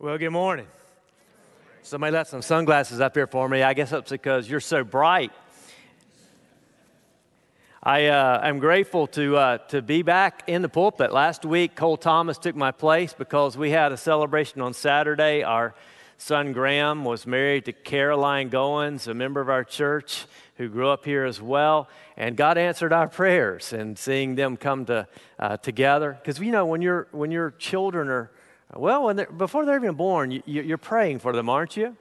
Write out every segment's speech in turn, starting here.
Well, good morning. Somebody left some sunglasses up here for me. I guess that's because you're so bright. I uh, am grateful to, uh, to be back in the pulpit. Last week, Cole Thomas took my place because we had a celebration on Saturday. Our son Graham was married to Caroline Goins, a member of our church who grew up here as well. And God answered our prayers and seeing them come to, uh, together. Because, you know, when, you when your children are well, they're, before they're even born, you, are praying for them, aren't you?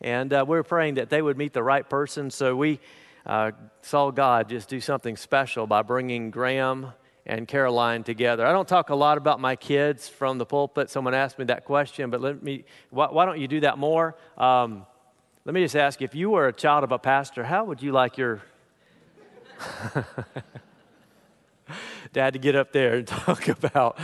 And uh, we're praying that they would meet the right person. So we uh, saw God just do something special by bringing Graham and Caroline together. I don't talk a lot about my kids from the pulpit. Someone asked me that question, but let me, why, why don't you do that more? Um, let me just ask if you were a child of a pastor, how would you like your dad to get up there and talk about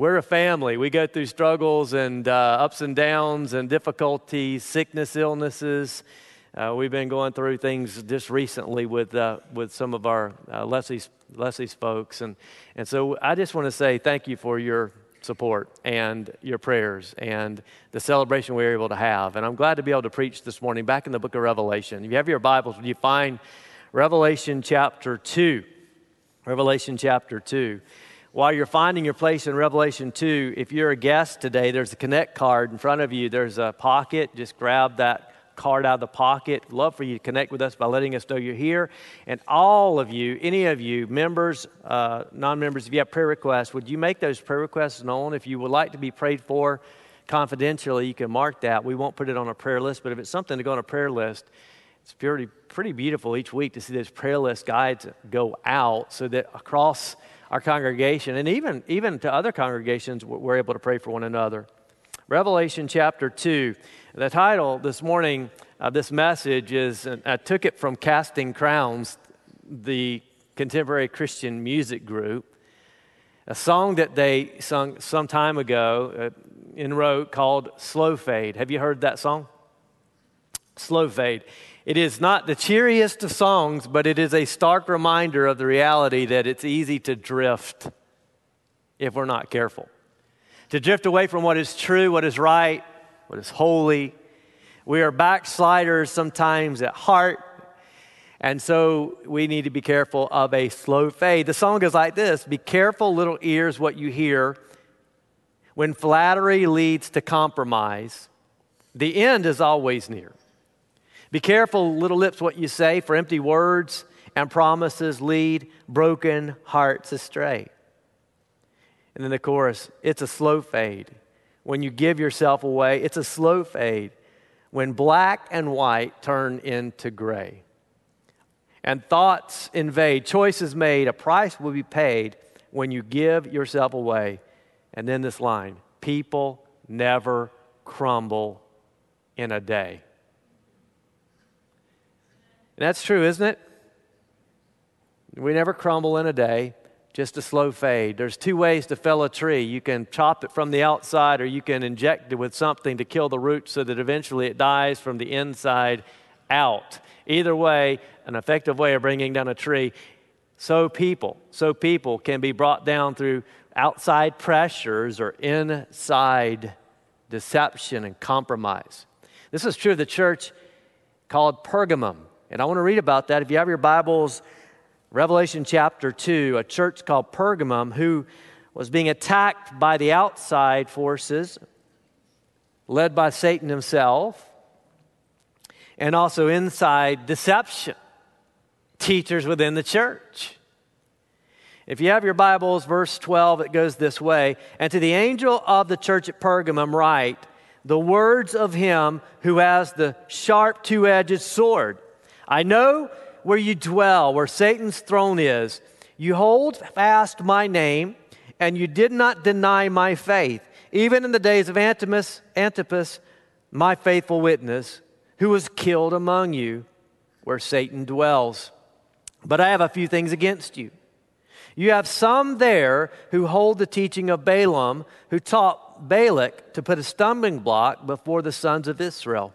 we're a family. We go through struggles and uh, ups and downs and difficulties, sickness, illnesses. Uh, we've been going through things just recently with, uh, with some of our uh, Leslie's, Leslie's folks. And, and so I just want to say thank you for your support and your prayers and the celebration we were able to have. And I'm glad to be able to preach this morning back in the book of Revelation. If you have your Bibles, you find Revelation chapter 2? Revelation chapter 2 while you're finding your place in Revelation 2, if you're a guest today, there's a Connect card in front of you. There's a pocket. Just grab that card out of the pocket. Love for you to connect with us by letting us know you're here. And all of you, any of you, members, uh, non members, if you have prayer requests, would you make those prayer requests known? If you would like to be prayed for confidentially, you can mark that. We won't put it on a prayer list, but if it's something to go on a prayer list, it's pretty, pretty beautiful each week to see those prayer list guides go out so that across our congregation, and even, even to other congregations, we're able to pray for one another. Revelation chapter 2. The title this morning of this message is I took it from Casting Crowns, the contemporary Christian music group, a song that they sung some time ago uh, and wrote called Slow Fade. Have you heard that song? Slow Fade. It is not the cheeriest of songs, but it is a stark reminder of the reality that it's easy to drift if we're not careful. To drift away from what is true, what is right, what is holy. We are backsliders sometimes at heart, and so we need to be careful of a slow fade. The song goes like this Be careful, little ears, what you hear. When flattery leads to compromise, the end is always near. Be careful, little lips, what you say, for empty words and promises lead broken hearts astray. And then the chorus it's a slow fade. When you give yourself away, it's a slow fade. When black and white turn into gray. And thoughts invade, choices made, a price will be paid when you give yourself away. And then this line people never crumble in a day. And that's true, isn't it? We never crumble in a day, just a slow fade. There's two ways to fell a tree. You can chop it from the outside, or you can inject it with something to kill the roots so that eventually it dies from the inside out. Either way, an effective way of bringing down a tree. So people, so people can be brought down through outside pressures or inside deception and compromise. This is true of the church called Pergamum. And I want to read about that. If you have your Bibles, Revelation chapter 2, a church called Pergamum who was being attacked by the outside forces led by Satan himself, and also inside deception, teachers within the church. If you have your Bibles, verse 12, it goes this way And to the angel of the church at Pergamum, write the words of him who has the sharp two edged sword. I know where you dwell, where Satan's throne is. You hold fast my name, and you did not deny my faith, even in the days of Antipas, Antipas, my faithful witness, who was killed among you, where Satan dwells. But I have a few things against you. You have some there who hold the teaching of Balaam, who taught Balak to put a stumbling block before the sons of Israel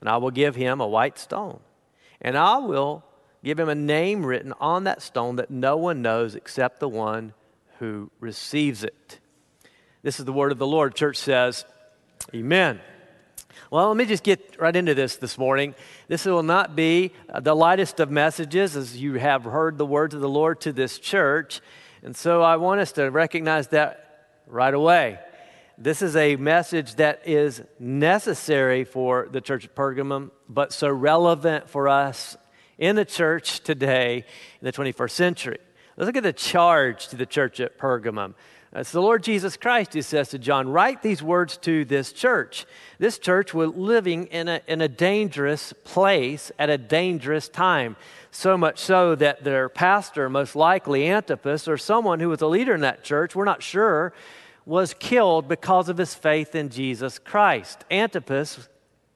and I will give him a white stone. And I will give him a name written on that stone that no one knows except the one who receives it. This is the word of the Lord. Church says, Amen. Well, let me just get right into this this morning. This will not be uh, the lightest of messages as you have heard the words of the Lord to this church. And so I want us to recognize that right away. This is a message that is necessary for the church of Pergamum, but so relevant for us in the church today in the 21st century. Let's look at the charge to the church at Pergamum. It's the Lord Jesus Christ who says to John, Write these words to this church. This church was living in a, in a dangerous place at a dangerous time. So much so that their pastor, most likely Antipas, or someone who was a leader in that church, we're not sure, was killed because of his faith in Jesus Christ. Antipas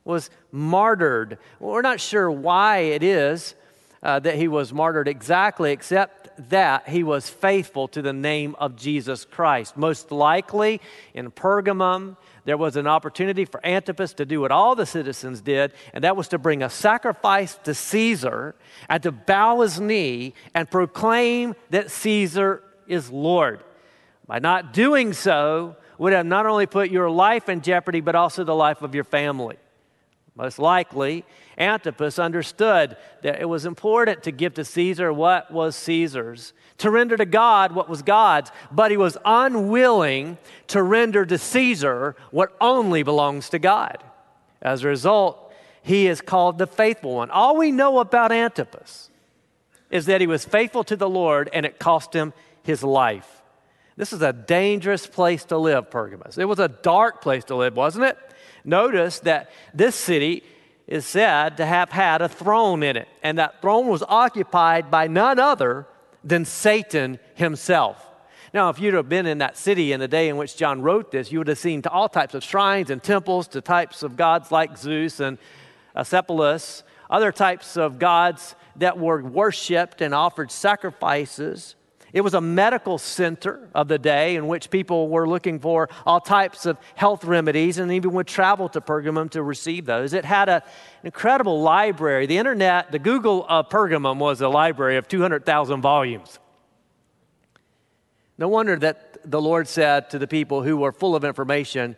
was martyred. We're not sure why it is uh, that he was martyred exactly, except that he was faithful to the name of Jesus Christ. Most likely in Pergamum, there was an opportunity for Antipas to do what all the citizens did, and that was to bring a sacrifice to Caesar and to bow his knee and proclaim that Caesar is Lord. By not doing so, would have not only put your life in jeopardy, but also the life of your family. Most likely, Antipas understood that it was important to give to Caesar what was Caesar's, to render to God what was God's, but he was unwilling to render to Caesar what only belongs to God. As a result, he is called the faithful one. All we know about Antipas is that he was faithful to the Lord and it cost him his life. This is a dangerous place to live, Pergamus. It was a dark place to live, wasn't it? Notice that this city is said to have had a throne in it, and that throne was occupied by none other than Satan himself. Now, if you'd have been in that city in the day in which John wrote this, you would have seen all types of shrines and temples to types of gods like Zeus and Asclepius, other types of gods that were worshiped and offered sacrifices. It was a medical center of the day in which people were looking for all types of health remedies and even would travel to Pergamum to receive those. It had a, an incredible library. The internet, the Google of Pergamum was a library of 200,000 volumes. No wonder that the Lord said to the people who were full of information,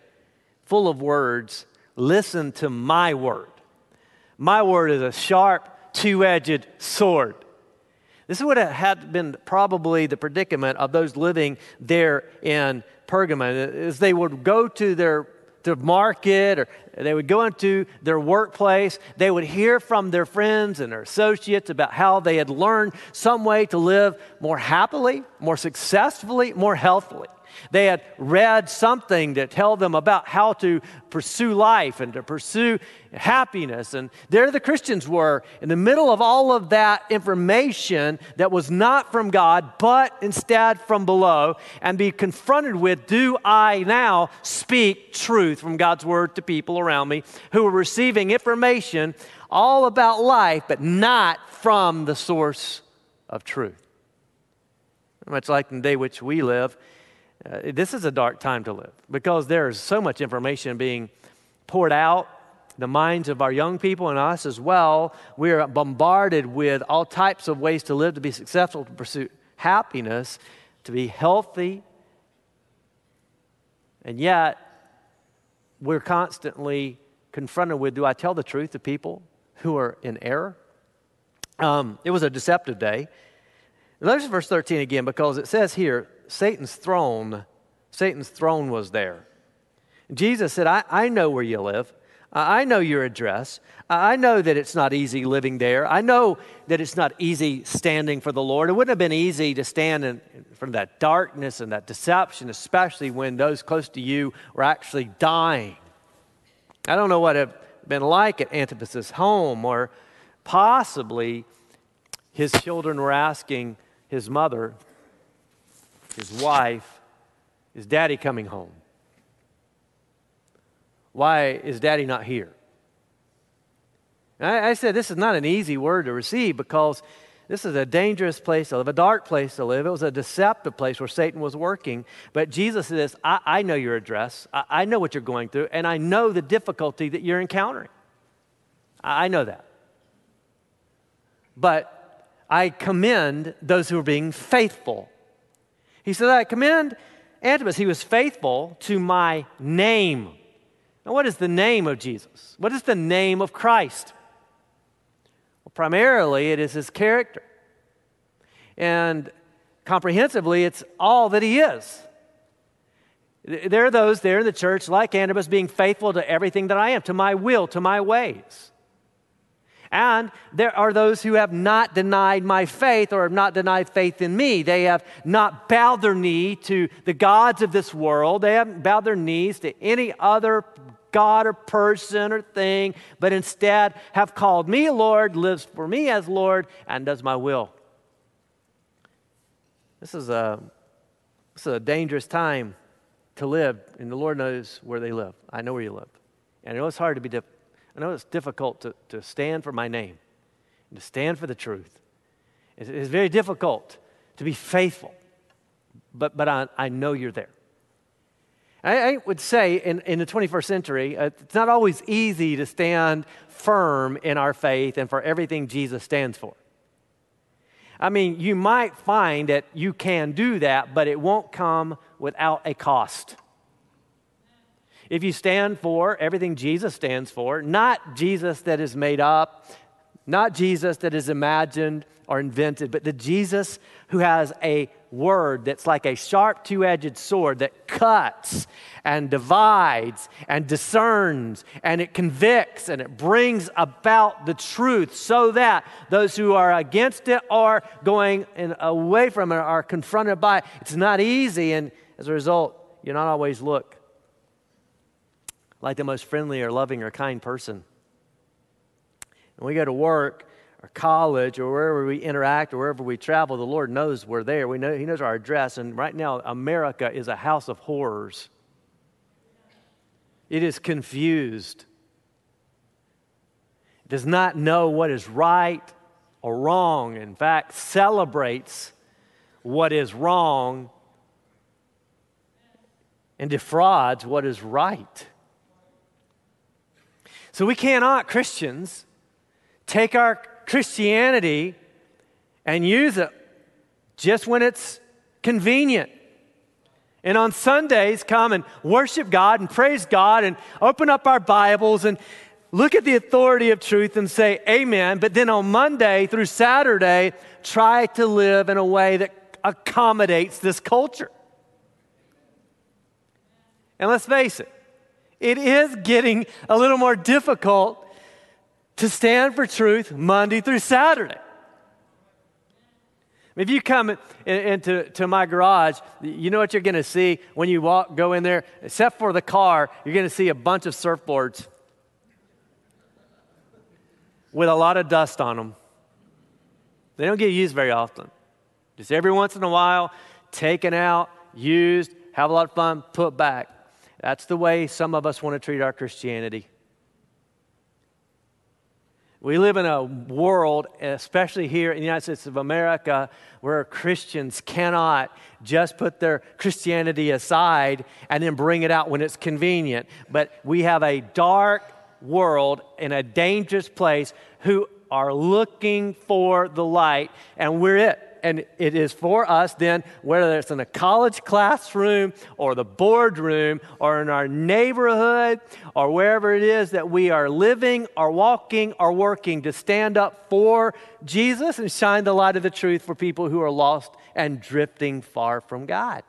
full of words, listen to my word. My word is a sharp, two edged sword. This would have had been probably the predicament of those living there in Pergamon, as they would go to their to market or they would go into their workplace. They would hear from their friends and their associates about how they had learned some way to live more happily, more successfully, more healthily. They had read something to tell them about how to pursue life and to pursue happiness. And there the Christians were in the middle of all of that information that was not from God, but instead from below, and be confronted with do I now speak truth from God's word to people around me who are receiving information all about life, but not from the source of truth? Much like in the day which we live, uh, this is a dark time to live because there's so much information being poured out the minds of our young people and us as well. We're bombarded with all types of ways to live, to be successful, to pursue happiness, to be healthy. And yet, we're constantly confronted with do I tell the truth to people who are in error? Um, it was a deceptive day. Notice verse 13 again because it says here, Satan's throne, Satan's throne was there. Jesus said, I, I know where you live. I know your address. I know that it's not easy living there. I know that it's not easy standing for the Lord. It wouldn't have been easy to stand in, from that darkness and that deception, especially when those close to you were actually dying. I don't know what it had been like at Antipas's home, or possibly his children were asking his mother, his wife, is daddy coming home? Why is daddy not here? I, I said this is not an easy word to receive because this is a dangerous place to live, a dark place to live. It was a deceptive place where Satan was working. But Jesus says, I, I know your address. I, I, know what you're going through, and I know the difficulty that you're encountering. I, I know that. But I commend those who are being faithful. He said, I commend Antipas. He was faithful to my name. Now, what is the name of Jesus? What is the name of Christ? Well, primarily, it is his character. And comprehensively, it's all that he is. There are those there in the church, like Antipas, being faithful to everything that I am, to my will, to my ways. And there are those who have not denied my faith or have not denied faith in me. They have not bowed their knee to the gods of this world. They haven't bowed their knees to any other God or person or thing, but instead have called me Lord, lives for me as Lord, and does my will. This is a, this is a dangerous time to live, and the Lord knows where they live. I know where you live. And I know it's hard to be, diff- I know it's difficult to, to stand for my name and to stand for the truth. It's, it's very difficult to be faithful, but, but I, I know you're there. I, I would say in, in the 21st century, uh, it's not always easy to stand firm in our faith and for everything Jesus stands for. I mean, you might find that you can do that, but it won't come without a cost. If you stand for everything Jesus stands for, not Jesus that is made up, not Jesus that is imagined or invented, but the Jesus who has a word that's like a sharp two edged sword that cuts and divides and discerns and it convicts and it brings about the truth so that those who are against it are going in, away from it are confronted by it. It's not easy, and as a result, you not always look like the most friendly or loving or kind person. When we go to work, or college or wherever we interact or wherever we travel, the Lord knows we're there. We know, He knows our address. And right now, America is a house of horrors. It is confused. It does not know what is right or wrong. In fact, celebrates what is wrong and defrauds what is right. So we cannot, Christians, take our Christianity and use it just when it's convenient. And on Sundays, come and worship God and praise God and open up our Bibles and look at the authority of truth and say amen. But then on Monday through Saturday, try to live in a way that accommodates this culture. And let's face it, it is getting a little more difficult to stand for truth Monday through Saturday. If you come in, into to my garage, you know what you're going to see when you walk, go in there, except for the car, you're going to see a bunch of surfboards with a lot of dust on them. They don't get used very often. Just every once in a while, taken out, used, have a lot of fun, put back. That's the way some of us want to treat our Christianity. We live in a world, especially here in the United States of America, where Christians cannot just put their Christianity aside and then bring it out when it's convenient. But we have a dark world in a dangerous place who are looking for the light, and we're it and it is for us then, whether it's in a college classroom or the boardroom or in our neighborhood or wherever it is that we are living or walking or working, to stand up for Jesus and shine the light of the truth for people who are lost and drifting far from God.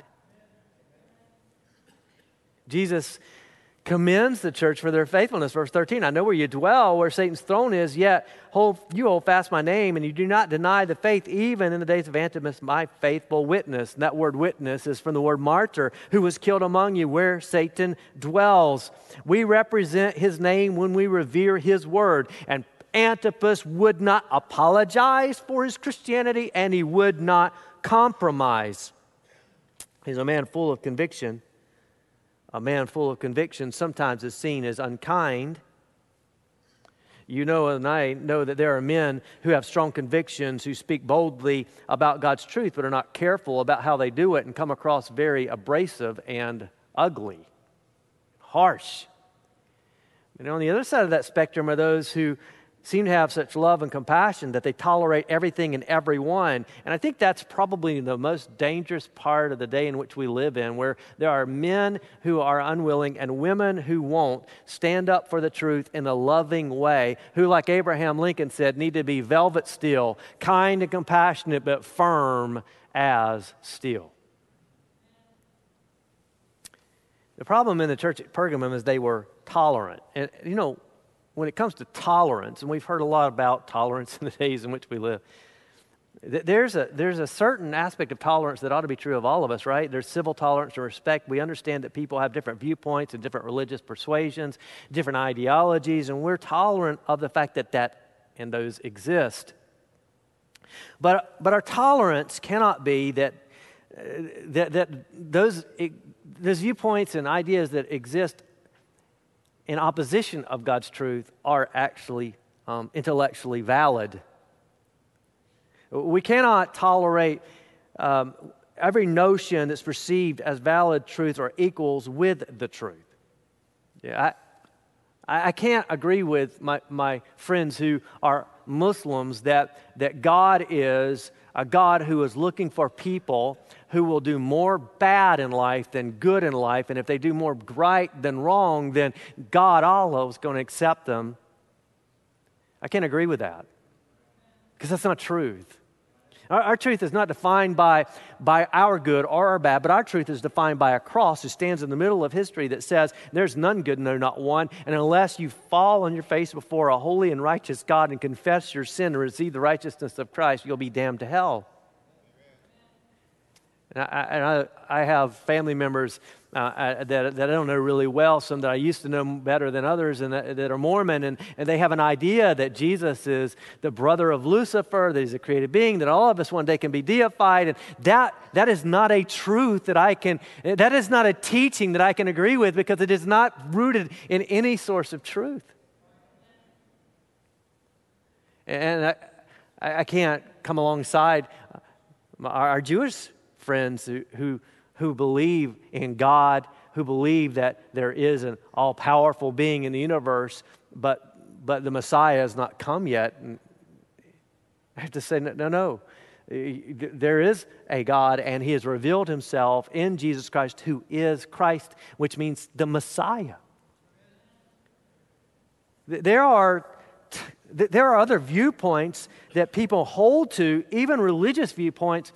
Jesus commends the church for their faithfulness. Verse 13 I know where you dwell, where Satan's throne is, yet hold, you hold fast my name, and you do not deny the faith, even in the days of Antipas, my faithful witness. And that word witness is from the word martyr, who was killed among you, where Satan dwells. We represent his name when we revere his word. And Antipas would not apologize for his Christianity, and he would not compromise. He's a man full of conviction a man full of conviction sometimes is seen as unkind. You know, and I know that there are men who have strong convictions who speak boldly about God's truth, but are not careful about how they do it and come across very abrasive and ugly, harsh. And on the other side of that spectrum are those who seem to have such love and compassion that they tolerate everything and everyone. And I think that's probably the most dangerous part of the day in which we live in, where there are men who are unwilling and women who won't stand up for the truth in a loving way, who, like Abraham Lincoln said, need to be velvet steel, kind and compassionate, but firm as steel. The problem in the church at Pergamum is they were tolerant. And, you know, when it comes to tolerance, and we've heard a lot about tolerance in the days in which we live, there's a, there's a certain aspect of tolerance that ought to be true of all of us, right? There's civil tolerance and respect. We understand that people have different viewpoints and different religious persuasions, different ideologies, and we're tolerant of the fact that that and those exist. But, but our tolerance cannot be that, uh, that, that those, those viewpoints and ideas that exist in opposition of God's truth are actually um, intellectually valid. We cannot tolerate um, every notion that's perceived as valid truth or equals with the truth. Yeah, I, I can't agree with my, my friends who are Muslims that, that God is a God who is looking for people who will do more bad in life than good in life. And if they do more right than wrong, then God Allah is going to accept them. I can't agree with that because that's not truth. Our, our, truth is not defined by, by our good or our bad, but our truth is defined by a cross who stands in the middle of history that says, There's none good, no, not one. And unless you fall on your face before a holy and righteous God and confess your sin and receive the righteousness of Christ, you'll be damned to hell. And I, and I, I have family members uh, that, that I don't know really well, some that I used to know better than others, and that, that, are Mormon, and, and they have an idea that Jesus is the brother of Lucifer, that he's a created being, that all of us one day can be deified. And that, that is not a truth that I can, that is not a teaching that I can agree with because it is not rooted in any source of truth. And I, I can't come alongside our, our Jewish friends who, who, who believe in God, who believe that there is an all powerful being in the universe, but, but the Messiah has not come yet. And I have to say, no, no, no. There is a God, and He has revealed Himself in Jesus Christ, who is Christ, which means the Messiah. There are there are other viewpoints that people hold to, even religious viewpoints,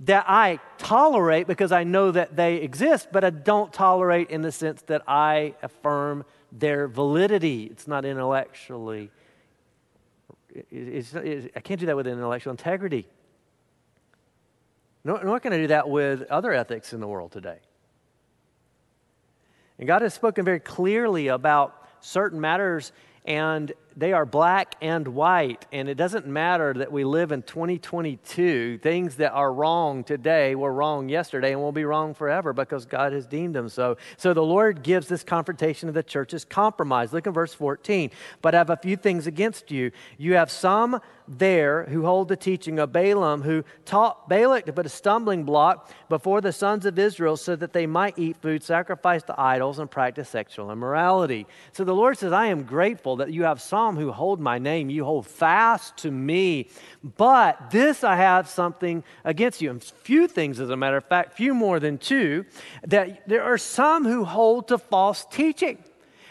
that I tolerate because I know that they exist, but I don't tolerate in the sense that I affirm their validity. It's not intellectually, it's, it's, I can't do that with intellectual integrity. Nor, nor can I do that with other ethics in the world today. And God has spoken very clearly about certain matters and they are black and white. And it doesn't matter that we live in 2022. Things that are wrong today were wrong yesterday and will be wrong forever because God has deemed them so. So the Lord gives this confrontation of the church's compromise. Look at verse 14. But I have a few things against you. You have some there who hold the teaching of Balaam, who taught Balak to put a stumbling block before the sons of Israel so that they might eat food sacrificed to idols and practice sexual immorality. So the Lord says, I am grateful that you have some who hold my name. You hold fast to me. But this I have something against you. And few things, as a matter of fact, few more than two, that there are some who hold to false teaching.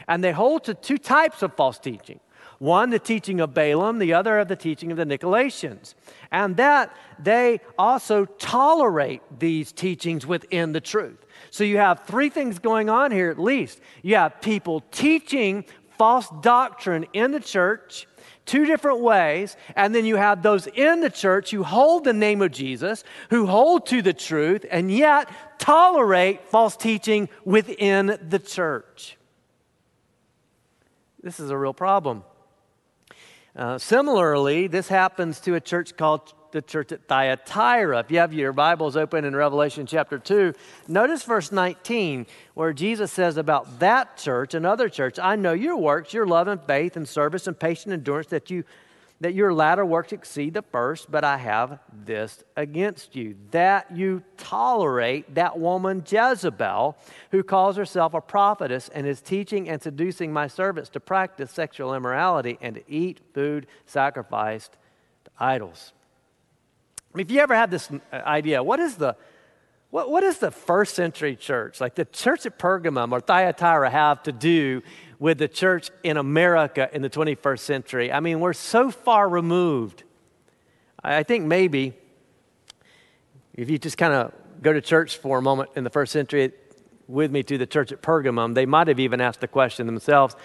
And they hold to two types of false teaching. One, the teaching of Balaam, the other, of the teaching of the Nicolaitans. And that they also tolerate these teachings within the truth. So you have three things going on here at least. You have people teaching false doctrine in the church two different ways. And then you have those in the church who hold the name of Jesus, who hold to the truth, and yet tolerate false teaching within the church. This is a real problem. Uh, similarly, this happens to a church called the church at Thyatira. If you have your Bibles open in Revelation chapter 2, notice verse 19, where Jesus says about that church, another church, I know your works, your love and faith and service and patient endurance, that you that your latter works exceed the first, but I have this against you, that you tolerate that woman Jezebel, who calls herself a prophetess and is teaching and seducing my servants to practice sexual immorality and to eat food sacrificed to idols. If you ever had this uh, idea, what is the what, what does the first century church, like the church at Pergamum or Thyatira, have to do with the church in America in the 21st century. I mean, we're so far removed. I think maybe if you just kind of go to church for a moment in the first century with me to the church at Pergamum, they might have even asked the question themselves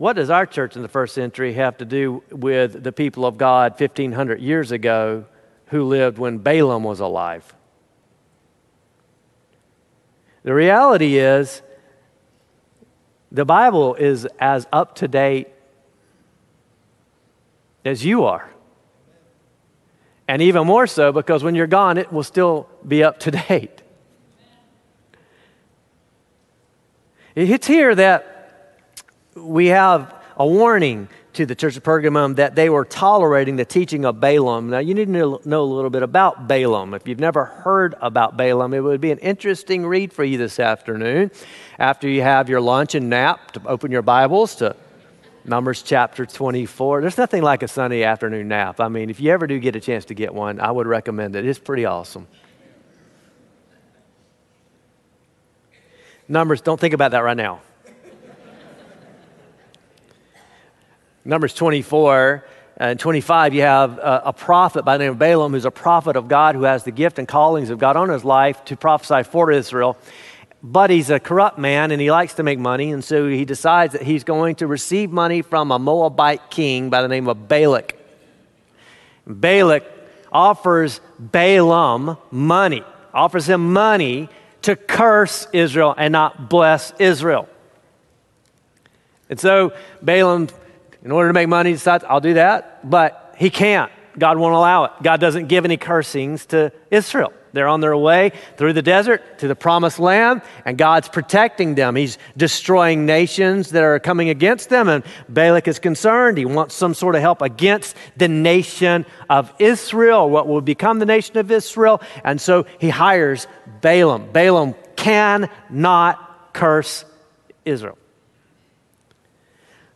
what does our church in the first century have to do with the people of God 1,500 years ago who lived when Balaam was alive? The reality is, the Bible is as up to date as you are. And even more so because when you're gone, it will still be up to date. It's here that we have a warning to the church of Pergamum that they were tolerating the teaching of Balaam. Now, you need to know a little bit about Balaam. If you've never heard about Balaam, it would be an interesting read for you this afternoon after you have your lunch and nap to open your Bibles to Numbers chapter 24. There's nothing like a Sunday afternoon nap. I mean, if you ever do get a chance to get one, I would recommend it. It's pretty awesome. Numbers, don't think about that right now. Numbers 24 uh, and 25, you have a, a, prophet by the name of Balaam who's a prophet of God who has the gift and callings of God on his life to prophesy for Israel. But he's a corrupt man and he likes to make money, and so he decides that he's going to receive money from a Moabite king by the name of Balak. Balak offers Balaam money, offers him money to curse Israel and not bless Israel. And so Balaam in order to make money, he decides, I'll do that. But he can't. God won't allow it. God doesn't give any cursings to Israel. They're on their way through the desert to the promised land, and God's protecting them. He's destroying nations that are coming against them, and Balak is concerned. He wants some sort of help against the nation of Israel, what will become the nation of Israel. And so he hires Balaam. Balaam cannot curse Israel.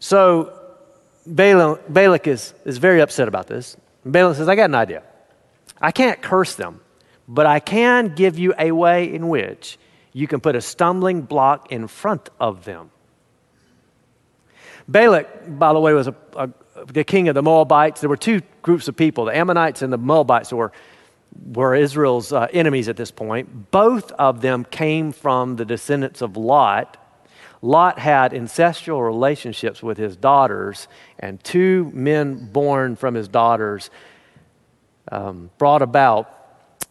So Balaam, Balak is, is very upset about this. Balaam says, I got an idea. I can't curse them, but I can give you a way in which you can put a stumbling block in front of them. Balak, by the way, was a, a, the king of the Moabites. There were two groups of people the Ammonites and the Moabites were, were Israel's uh, enemies at this point. Both of them came from the descendants of Lot Lot had incestual relationships with his daughters, and two men born from his daughters um, brought about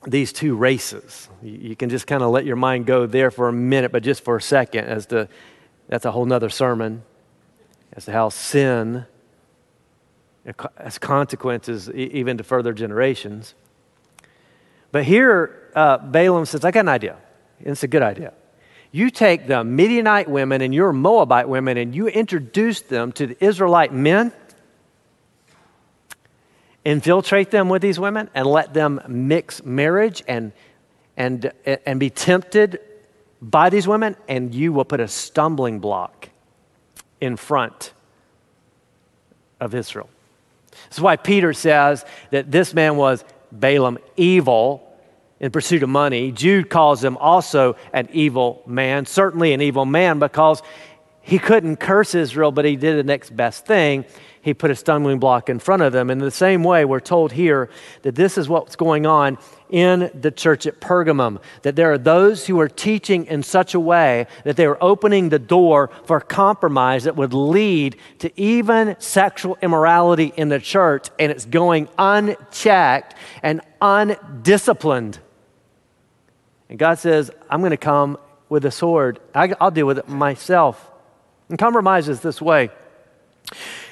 these two races. You, you can just kind of let your mind go there for a minute, but just for a second, as to that's a whole nother sermon as to how sin has consequences even to further generations. But here, uh, Balaam says, I got an idea. It's a good idea you take the Midianite women and your Moabite women and you introduce them to the Israelite men, infiltrate them with these women, and let them mix marriage and, and, and be tempted by these women, and you will put a stumbling block in front of Israel. This is why Peter says that this man was Balaam evil in pursuit of money. Jude calls him also an evil man, certainly an evil man because he couldn't curse Israel, but he did the next best thing. He put a stumbling block in front of them. In the same way, we're told here that this is what's going on in the church at Pergamum. That there are those who are teaching in such a way that they are opening the door for compromise that would lead to even sexual immorality in the church, and it's going unchecked and undisciplined. And God says, I'm going to come with a sword. I, will deal with it myself. And compromise is this way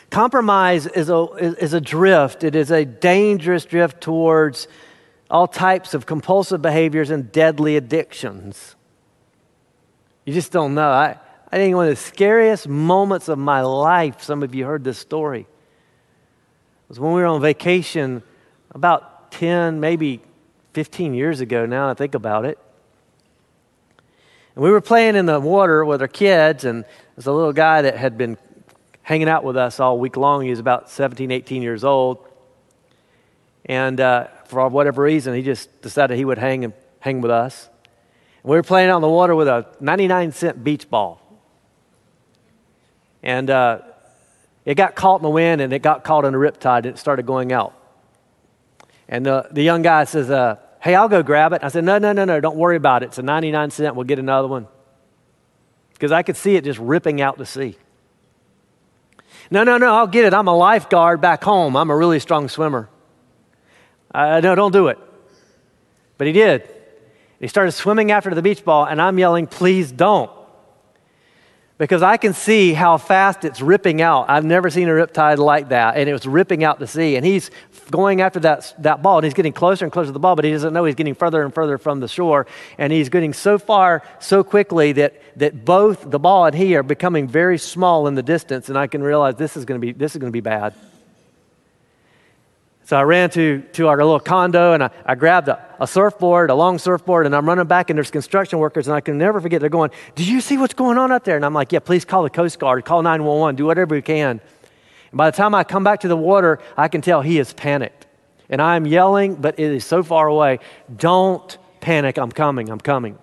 Compromise is a, is a drift, it is a dangerous drift towards all types of compulsive behaviors and deadly addictions. You just don't know. I, I think one of the scariest moments of my life, some of you heard this story, was when we were on vacation about 10, maybe 15 years ago now, I think about it. And we were playing in the water with our kids, and there's a little guy that had been hanging out with us all week long. He was about 17, 18 years old. And uh, for whatever reason, he just decided he would hang, and, hang with us. And we were playing in the water with a 99 cent beach ball. And uh, it got caught in the wind and it got caught in a riptide and it started going out. And the, the young guy says, uh, Hey, I'll go grab it. I said, No, no, no, no, don't worry about it. It's a 99 cent. We'll get another one. Because I could see it just ripping out to sea. No, no, no, I'll get it. I'm a lifeguard back home. I'm a really strong swimmer. Uh, no, don't do it. But he did. He started swimming after the beach ball, and I'm yelling, Please don't because I can see how fast it's ripping out. I've never seen a riptide like that, and it was ripping out to sea. And he's going after that, that ball, and he's getting closer and closer to the ball, but he doesn't know he's getting further and further from the shore. And he's getting so far so quickly that, that both the ball and he are becoming very small in the distance, and I can realize this is going to be, this is going to be bad. So I ran to, to our little condo and I, I grabbed a, a, surfboard, a long surfboard, and I'm running back, and there's construction workers, and I can never forget they're going, Do you see what's going on out there? And I'm like, Yeah, please call the Coast Guard, call 911, do whatever you can. And by the time I come back to the water, I can tell he is panicked. And I'm yelling, but it is so far away. Don't panic, I'm coming, I'm coming.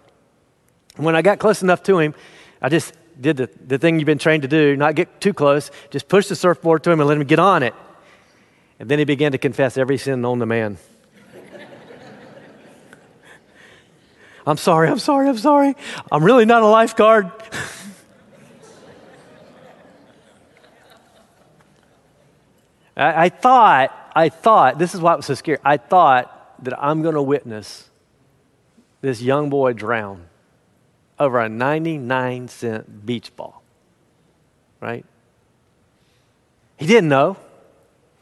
And when I got close enough to him, I just did the, the thing you've been trained to do, not get too close, just push the surfboard to him and let him get on it. And then he began to confess every sin known to man. I'm sorry, I'm sorry, I'm sorry. I'm really not a lifeguard. I, I, thought, I thought, this is why it was so scary. I thought that I'm going to witness this young boy drown over a 99 cent beach ball. Right? He didn't know.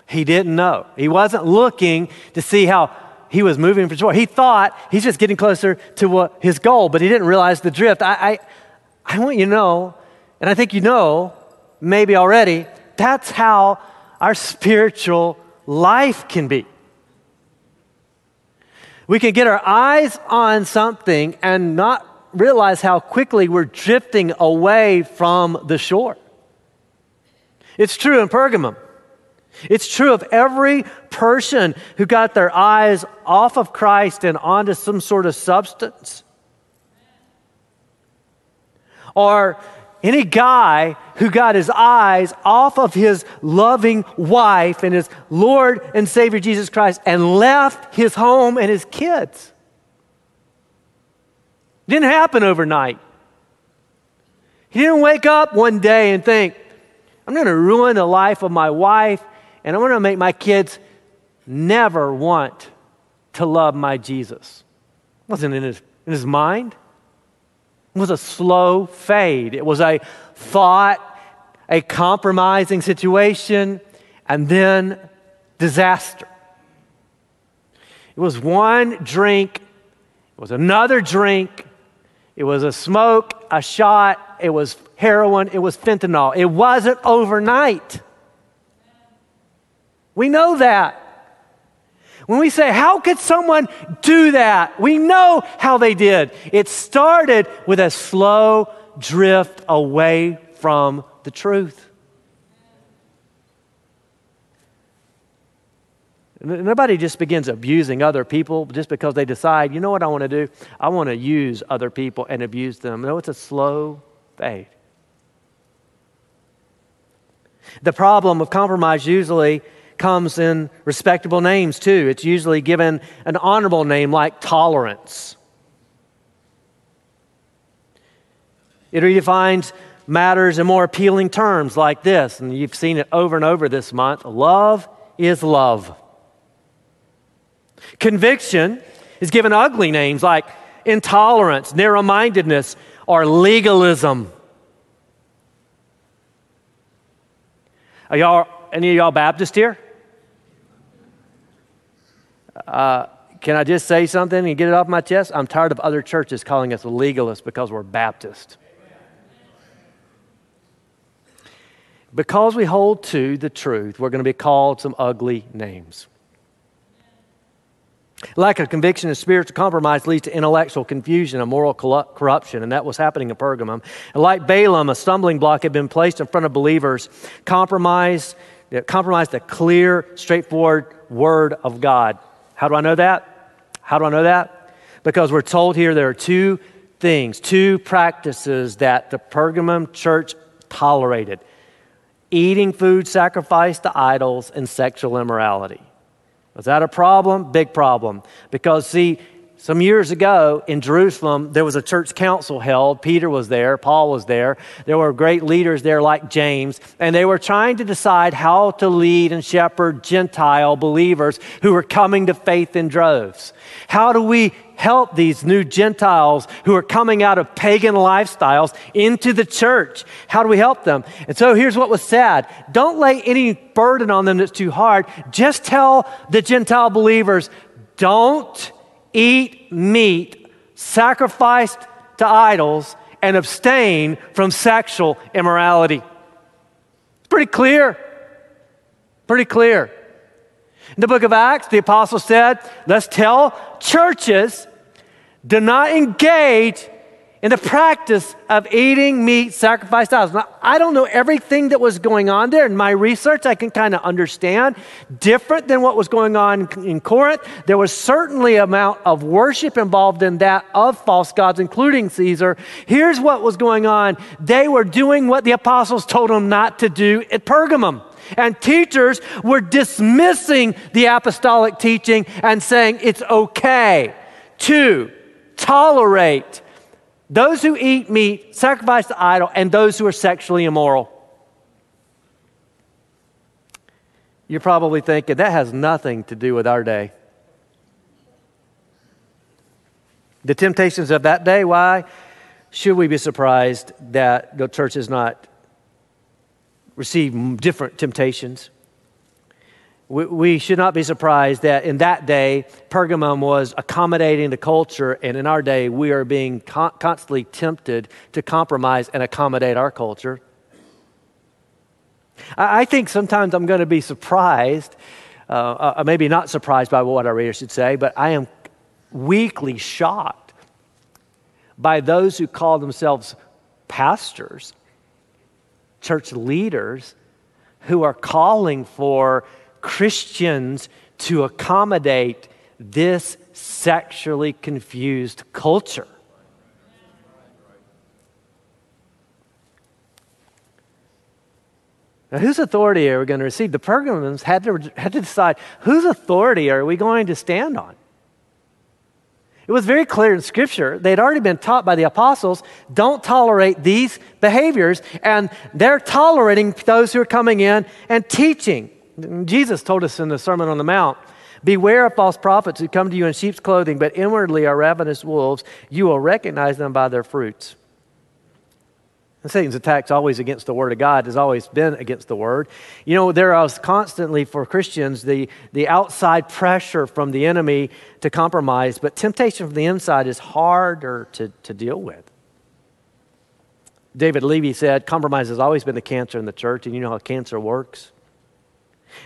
He didn't know. He wasn't looking to see how he was moving for shore. He thought he's just getting closer to what, his goal, but he didn't realize the drift. I, I, I want you to know, and I think you know, maybe already, that's how our spiritual life can be. We can get our eyes on something and not realize how quickly we're drifting away from the shore. It's true in Pergamum. It's true of every person who got their eyes off of Christ and onto some sort of substance. Or any guy who got his eyes off of his loving wife and his Lord and Savior Jesus Christ and left his home and his kids. Didn't happen overnight. He didn't wake up one day and think, I'm going to ruin the life of my wife and I want to make my kids never want to love my Jesus. It wasn't in his, in his mind. It was a slow fade. It was a thought, a compromising situation, and then disaster. It was one drink, it was another drink, it was a smoke, a shot, it was heroin, it was fentanyl. It wasn't overnight. We know that. When we say, How could someone do that? We know how they did. It started with a slow drift away from the truth. Nobody just begins abusing other people just because they decide, you know what I want to do? I want to use other people and abuse them. No, it's a slow fade. The problem of compromise usually comes in respectable names too. It's usually given an honorable name like tolerance. It redefines matters in more appealing terms like this, and you've seen it over and over this month love is love. Conviction is given ugly names like intolerance, narrow mindedness, or legalism. Are y'all any of y'all Baptist here? Uh, can I just say something and get it off my chest? I'm tired of other churches calling us legalists because we're Baptist. Because we hold to the truth, we're going to be called some ugly names. Lack of conviction and spiritual compromise leads to intellectual confusion and moral corruption, and that was happening in Pergamum. And like Balaam, a stumbling block had been placed in front of believers. Compromise, compromised the clear, straightforward word of God. How do I know that? How do I know that? Because we're told here there are two things, two practices that the Pergamum church tolerated eating food sacrificed to idols and sexual immorality. Was that a problem? Big problem. Because, see, some years ago in Jerusalem, there was a church council held. Peter was there, Paul was there. There were great leaders there like James, and they were trying to decide how to lead and shepherd Gentile believers who were coming to faith in droves. How do we help these new Gentiles who are coming out of pagan lifestyles into the church? How do we help them? And so here's what was said don't lay any burden on them that's too hard. Just tell the Gentile believers, don't eat meat sacrificed to idols and abstain from sexual immorality. It's pretty clear. Pretty clear. In the book of Acts, the apostle said, let's tell churches do not engage in the practice of eating meat sacrificed to idols. Now, I don't know everything that was going on there. In my research, I can kind of understand. Different than what was going on in Corinth, there was certainly amount of worship involved in that of false gods, including Caesar. Here's what was going on. They were doing what the apostles told them not to do at Pergamum. And teachers were dismissing the apostolic teaching and saying it's okay to tolerate those who eat meat sacrifice to idol and those who are sexually immoral. You're probably thinking that has nothing to do with our day. The temptations of that day, why should we be surprised that the church is not receive different temptations. We, we, should not be surprised that in that day, Pergamum was accommodating the culture, and in our day, we are being con- constantly tempted to compromise and accommodate our culture. I, I think sometimes I'm going to be surprised, uh, uh, maybe not surprised by what I read, I should say, but I am weekly shocked by those who call themselves pastors church leaders who are calling for Christians to accommodate this sexually confused culture. Now, whose authority are we going to receive? The Pergamums had to, had to decide whose authority are we going to stand on? It was very clear in Scripture. They'd already been taught by the apostles don't tolerate these behaviors, and they're tolerating those who are coming in and teaching. Jesus told us in the Sermon on the Mount Beware of false prophets who come to you in sheep's clothing, but inwardly are ravenous wolves. You will recognize them by their fruits. And Satan's attacks always against the Word of God has always been against the Word. You know, there is constantly for Christians the, the outside pressure from the enemy to compromise, but temptation from the inside is harder to, to deal with. David Levy said, compromise has always been the cancer in the church, and you know how cancer works.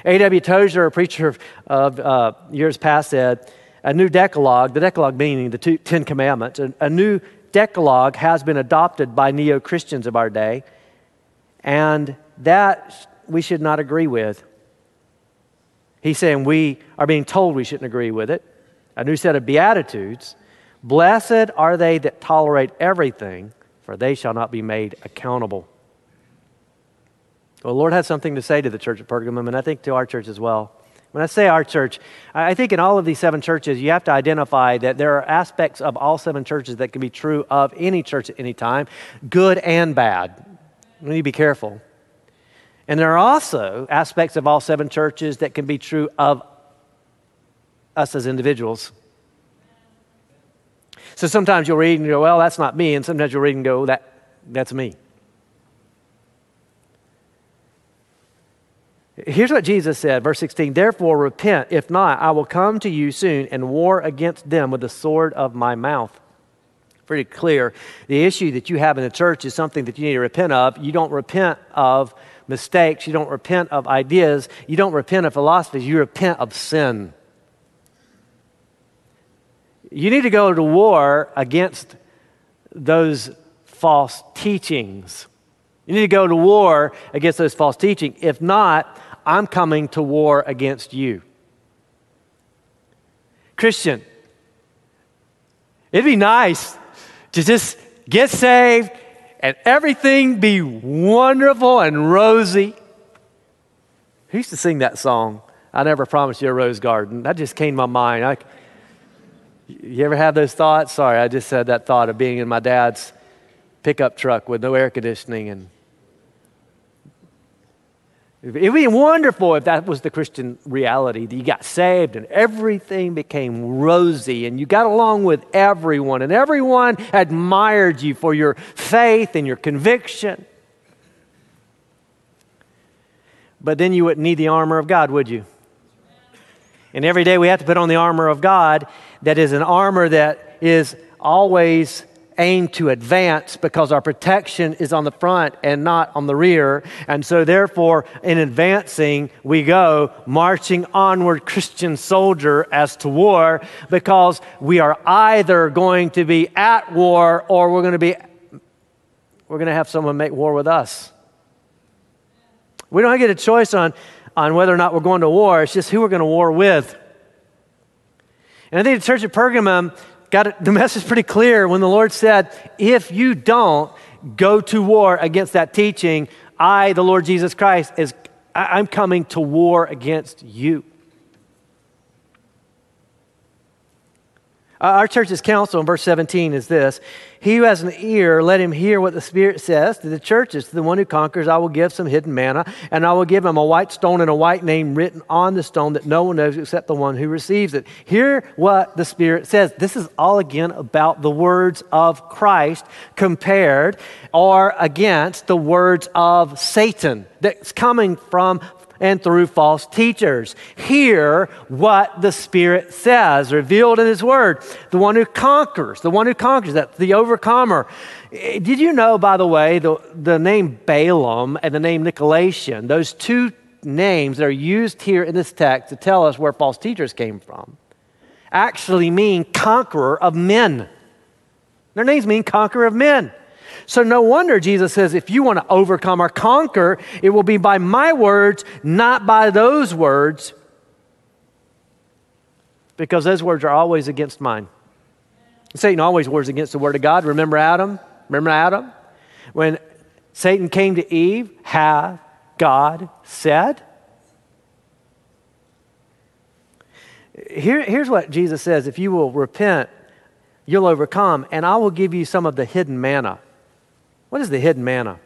A.W. Tozer, a preacher of, of uh, years past, said, a new Decalogue, the Decalogue meaning the two, Ten Commandments, a, a new Decalogue has been adopted by neo Christians of our day, and that we should not agree with. He's saying we are being told we shouldn't agree with it. A new set of Beatitudes. Blessed are they that tolerate everything, for they shall not be made accountable. Well, the Lord has something to say to the church at Pergamum, and I think to our church as well. When I say our church, I think in all of these seven churches, you have to identify that there are aspects of all seven churches that can be true of any church at any time, good and bad. We need to be careful. And there are also aspects of all seven churches that can be true of us as individuals. So sometimes you'll read and go, well, that's not me. And sometimes you'll read and go, that, that's me. Here's what Jesus said, verse 16 Therefore, repent. If not, I will come to you soon and war against them with the sword of my mouth. Pretty clear. The issue that you have in the church is something that you need to repent of. You don't repent of mistakes, you don't repent of ideas, you don't repent of philosophies, you repent of sin. You need to go to war against those false teachings. You need to go to war against those false teachings. If not, I'm coming to war against you. Christian, it'd be nice to just get saved and everything be wonderful and rosy. Who used to sing that song? I never promised you a rose garden. That just came to my mind. I, you ever have those thoughts? Sorry, I just had that thought of being in my dad's pickup truck with no air conditioning and it would be wonderful if that was the Christian reality, that you got saved and everything became rosy and you got along with everyone and everyone admired you for your faith and your conviction. But then you wouldn't need the armor of God, would you? And every day we have to put on the armor of God that is an armor that is always aimed to advance because our protection is on the front and not on the rear. And so, therefore, in advancing, we go marching onward, Christian soldier, as to war because we are either going to be at war or we're going to be we're going to have someone make war with us. We don't get a choice on, on whether or not we're going to war. It's just who we're going to war with. And I think the church at Pergamum the message is pretty clear when the Lord said, if you don't go to war against that teaching, I, the Lord Jesus Christ, is I'm coming to war against you. Uh, our church's counsel in verse 17 is this He who has an ear, let him hear what the Spirit says to the churches. To the one who conquers, I will give some hidden manna, and I will give him a white stone and a white name written on the stone that no one knows except the one who receives it. Hear what the Spirit says. This is all again about the words of Christ compared or against the words of Satan that's coming from and through false teachers. Hear what the Spirit says, revealed in His Word. The one who conquers, the one who conquers, that the overcomer. Eh, did you know, by the way, the, the name Balaam and the name Nicolaitan, those two names that are used here in this text to tell us where false teachers came from, actually mean conqueror of men. Their names mean conqueror of men. So, no wonder Jesus says, if you want to overcome or conquer, it will be by my words, not by those words, because those words are always against mine. Satan always wars against the word of God. Remember Adam? Remember Adam? When Satan came to Eve, hath God said? Here, here's what Jesus says if you will repent, you'll overcome, and I will give you some of the hidden manna. What is the hidden manna?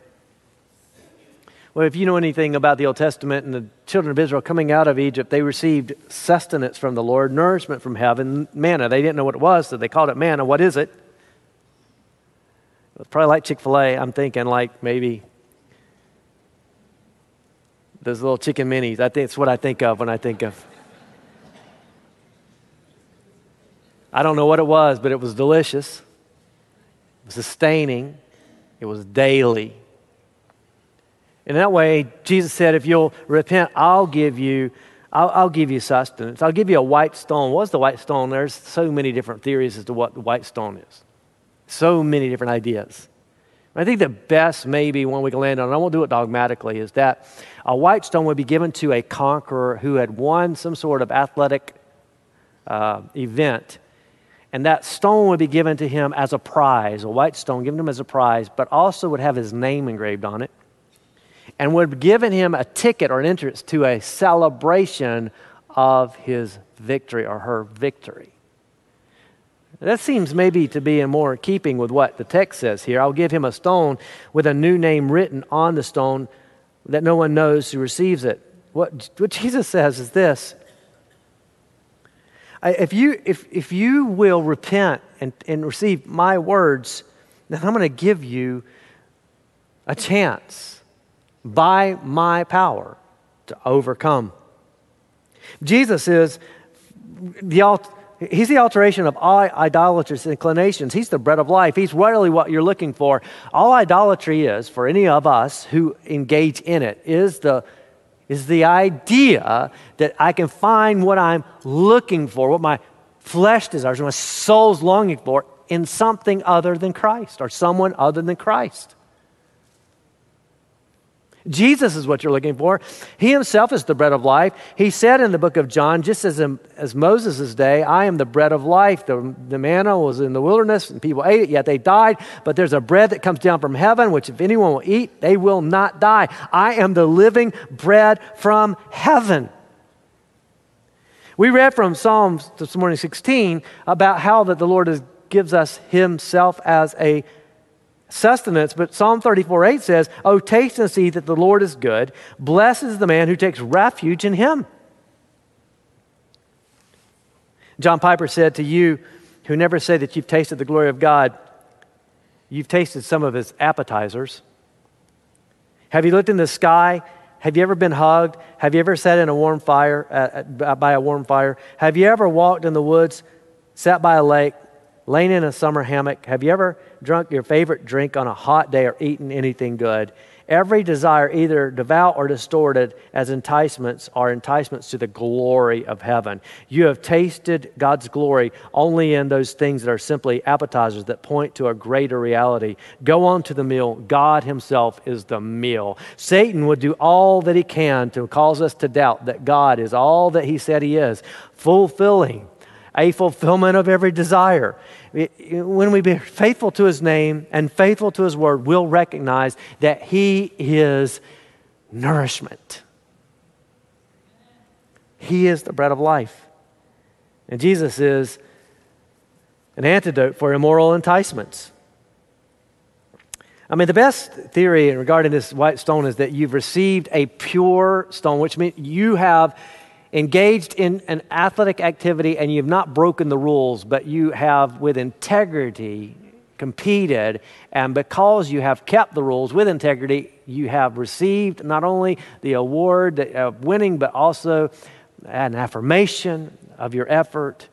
Well, if you know anything about the Old Testament and the children of Israel coming out of Egypt, they received sustenance from the Lord, nourishment from heaven, manna. They didn't know what it was, so they called it manna. What is it? It's probably like Chick fil A. I'm thinking like maybe those little chicken minis. I think it's what I think of when I think of. I don't know what it was, but it was delicious, sustaining. It was daily. In that way, Jesus said, if you'll repent, I'll give you, I'll, I'll, give you sustenance. I'll give you a white stone. What's the white stone? There's so many different theories as to what the white stone is. So many different ideas. I think the best, maybe, one we can land on, and I won't do it dogmatically, is that a white stone would be given to a conqueror who had won some sort of athletic uh, event and that stone would be given to him as a prize, a white stone given to him as a prize, but also would have his name engraved on it, and would have given him a ticket or an entrance to a celebration of his victory or her victory. That seems maybe to be in more keeping with what the text says here. I'll give him a stone with a new name written on the stone that no one knows who receives it. What, what Jesus says is this if you, if, if you will repent and, and receive my words, then I'm going to give you a chance by my power to overcome. Jesus is the He's the alteration of all idolatrous inclinations. He's the bread of life. He's really what you're looking for. All idolatry is, for any of us who engage in it, is the, is the idea that I can find what I'm looking for, what my flesh desires, what my soul's longing for, in something other than Christ or someone other than Christ. Jesus is what you're looking for. He himself is the bread of life. He said in the book of John, just as, as Moses' day, I am the bread of life. The, the manna was in the wilderness and people ate it, yet they died. But there's a bread that comes down from heaven, which if anyone will eat, they will not die. I am the living bread from heaven. We read from Psalms this morning 16 about how that the Lord is, gives us himself as a sustenance. But Psalm 34 8 says, Oh, taste and see that the Lord is good. Blessed is the man who takes refuge in him. John Piper said to you who never say that you've tasted the glory of God, you've tasted some of his appetizers. Have you looked in the sky? Have you ever been hugged? Have you ever sat in a warm fire, uh, uh by a warm fire? Have you ever walked in the woods, sat by a lake, laying in a summer hammock? Have you ever drunk your favorite drink on a hot day or eaten anything good? Every desire, either devout or distorted, as enticements, are enticements to the glory of heaven. You have tasted God's glory only in those things that are simply appetizers that point to a greater reality. Go on to the meal. God Himself is the meal. Satan would do all that he can to cause us to doubt that God is all that He said He is, fulfilling a fulfillment of every desire. When we be faithful to his name and faithful to his word, we'll recognize that he is nourishment. He is the bread of life. And Jesus is an antidote for immoral enticements. I mean, the best theory regarding this white stone is that you've received a pure stone, which means you have engaged in an athletic activity and you've not broken the rules, but you have with integrity competed, and because you have kept the rules with integrity, you have received not only the award of uh, winning, but also an affirmation of your effort,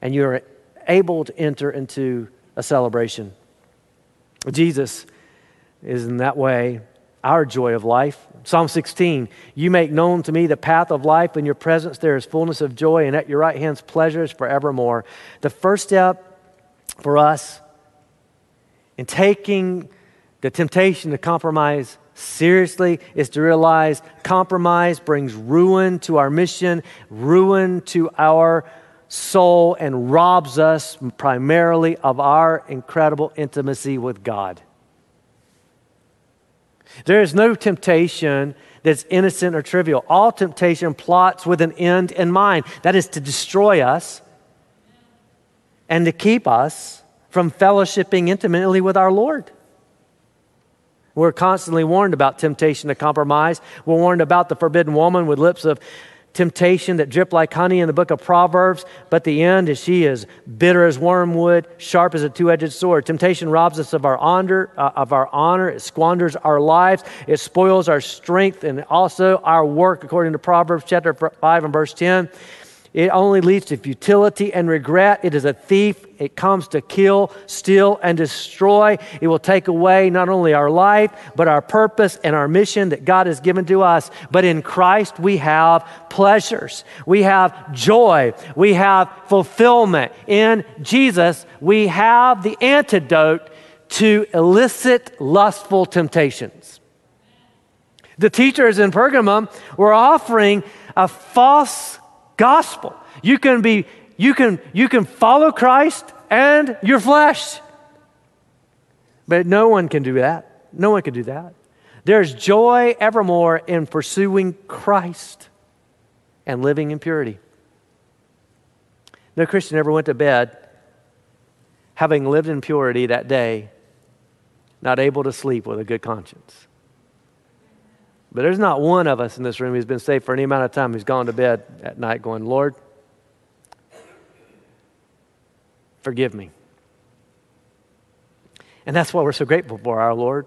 and you're able to enter into a celebration. Jesus is in that way our joy of life. Psalm 16, you make known to me the path of life. In your presence there is fullness of joy, and at your right hand's pleasures forevermore. The first step for us in taking the temptation to compromise seriously is to realize compromise brings ruin to our mission, ruin to our soul, and robs us primarily of our incredible intimacy with God. There is no temptation that's innocent or trivial. All temptation plots with an end in mind that is to destroy us and to keep us from fellowshipping intimately with our Lord. We're constantly warned about temptation to compromise. We're warned about the forbidden woman with lips of temptation that drip like honey in the book of Proverbs, but the end is she is bitter as wormwood, sharp as a two-edged sword. Temptation robs us of our honor, uh, of our honor. It squanders our lives. It spoils our strength and also our work, according to Proverbs chapter five and verse ten. It only leads to futility and regret. It is a thief. It comes to kill, steal, and destroy. It will take away not only our life, but our purpose and our mission that God has given to us. But in Christ, we have pleasures. We have joy. We have fulfillment. In Jesus, we have the antidote to illicit, lustful temptations. The teachers in Pergamum were offering a false gospel. You can be you can you can follow Christ and your flesh. But no one can do that. No one can do that. There's joy evermore in pursuing Christ and living in purity. No Christian ever went to bed having lived in purity that day, not able to sleep with a good conscience. But there's not one of us in this room who's been saved for any amount of time who's gone to bed at night going, Lord, forgive me. And that's what we're so grateful for, our Lord.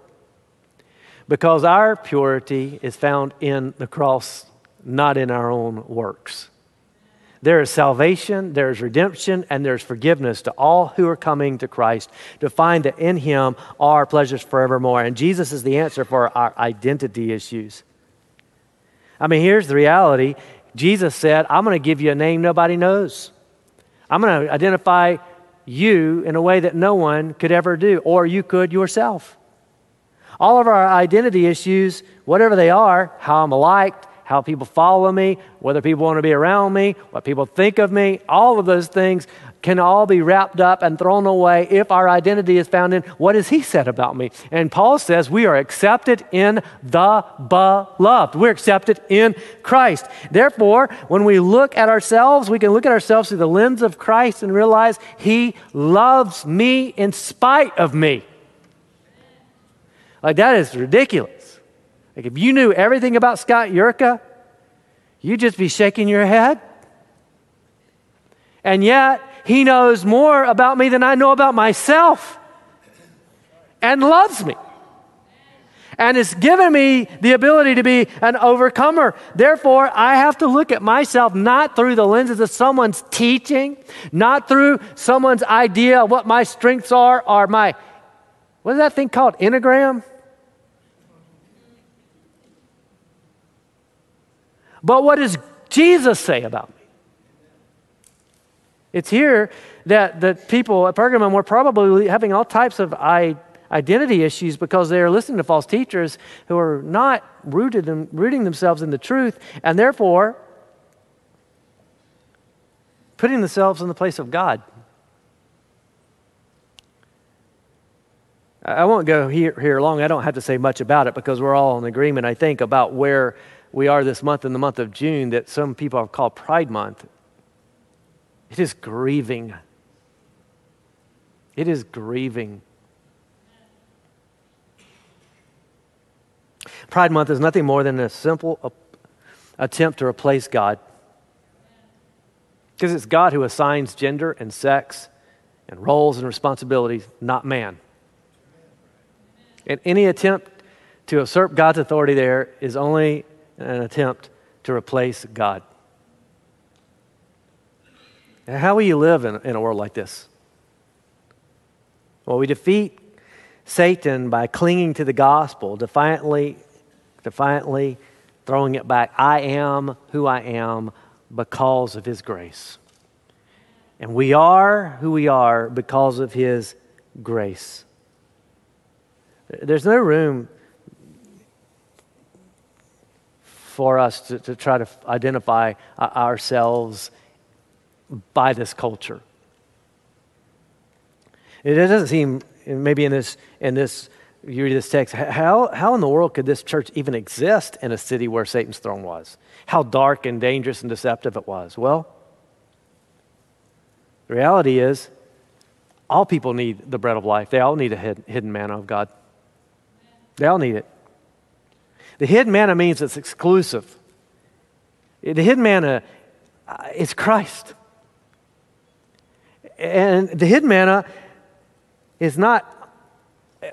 Because our purity is found in the cross, not in our own works. There is salvation, there is redemption, and there's forgiveness to all who are coming to Christ to find that in Him are our pleasures forevermore. And Jesus is the answer for our identity issues. I mean, here's the reality Jesus said, I'm going to give you a name nobody knows. I'm going to identify you in a way that no one could ever do, or you could yourself. All of our identity issues, whatever they are, how I'm liked, how people follow me, whether people want to be around me, what people think of me, all of those things can all be wrapped up and thrown away if our identity is found in what has he said about me. And Paul says we are accepted in the beloved. We're accepted in Christ. Therefore, when we look at ourselves, we can look at ourselves through the lens of Christ and realize he loves me in spite of me. Like that is ridiculous. Like if you knew everything about Scott Yurka, you'd just be shaking your head. And yet, he knows more about me than I know about myself and loves me and has given me the ability to be an overcomer. Therefore, I have to look at myself not through the lenses of someone's teaching, not through someone's idea of what my strengths are or my, what is that thing called? Enneagram? But what does Jesus say about me? It's here that the people at Pergamum were probably having all types of identity issues because they are listening to false teachers who are not rooted in, rooting themselves in the truth and therefore putting themselves in the place of God. I won't go here, here long. I don't have to say much about it because we're all in agreement, I think, about where we are this month in the month of June that some people have called Pride Month. It is grieving. It is grieving. Pride Month is nothing more than a simple attempt to replace God. Because it's God who assigns gender and sex and roles and responsibilities, not man. And any attempt to usurp God's authority there is only Uh, an attempt to replace God. And how will you live in, in a world like this? Well, we defeat Satan by clinging to the gospel, defiantly, defiantly throwing it back. I am who I am because of his grace. And we are who we are because of his grace. There's no room for us to, to try to identify uh, ourselves by this culture. It doesn't seem, maybe in this, in this, you read this text, how, how in the world could this church even exist in a city where Satan's throne was? How dark and dangerous and deceptive it was. Well, the reality is, all people need the bread of life. They all need a hidden manna of God. They all need it. The hidden manna means it's exclusive. The hidden manna uh, is Christ. And the hidden manna is not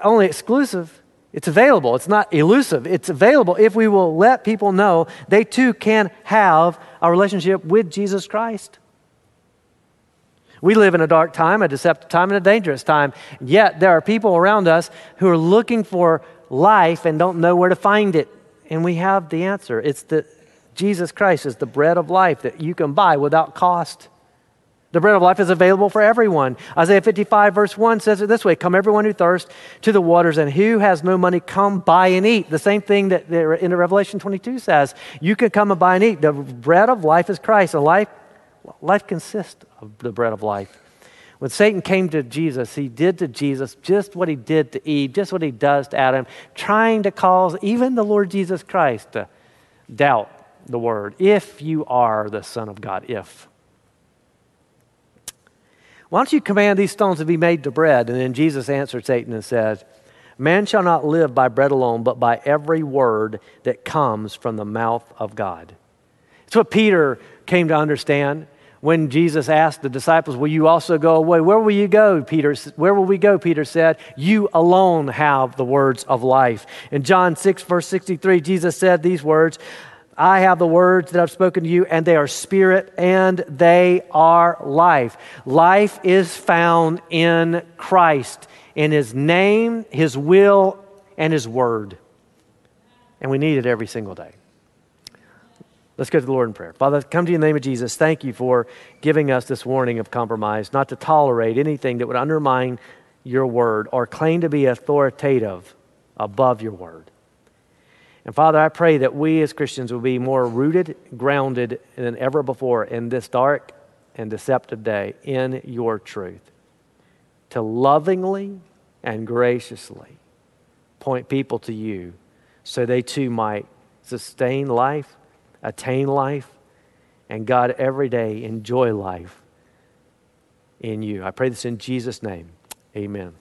only exclusive, it's available. It's not elusive. It's available if we will let people know they too can have a relationship with Jesus Christ. We live in a dark time, a deceptive time, and a dangerous time. Yet there are people around us who are looking for life and don't know where to find it and we have the answer. It's that Jesus Christ is the bread of life that you can buy without cost. The bread of life is available for everyone. Isaiah 55, verse 1 says it this way Come, everyone who thirsts to the waters, and who has no money, come buy and eat. The same thing that in Revelation 22 says. You can come and buy and eat. The bread of life is Christ. And life, life consists of the bread of life. When Satan came to Jesus, he did to Jesus just what he did to Eve, just what he does to Adam, trying to cause even the Lord Jesus Christ to doubt the word. If you are the Son of God, if. Why don't you command these stones to be made to bread? And then Jesus answered Satan and said, Man shall not live by bread alone, but by every word that comes from the mouth of God. It's what Peter came to understand when Jesus asked the disciples, Will you also go away? Where will you go? Peter, where will we go? Peter said, You alone have the words of life. In John 6, verse 63, Jesus said these words I have the words that I've spoken to you, and they are spirit and they are life. Life is found in Christ, in his name, his will, and his word. And we need it every single day. Let's go to the Lord in prayer. Father, come to you in the name of Jesus. Thank you for giving us this warning of compromise, not to tolerate anything that would undermine your word or claim to be authoritative above your word. And Father, I pray that we as Christians will be more rooted, grounded than ever before in this dark and deceptive day in your truth. To lovingly and graciously point people to you so they too might sustain life attain life, and God, every day enjoy life in you. I pray this in Jesus' name. Amen.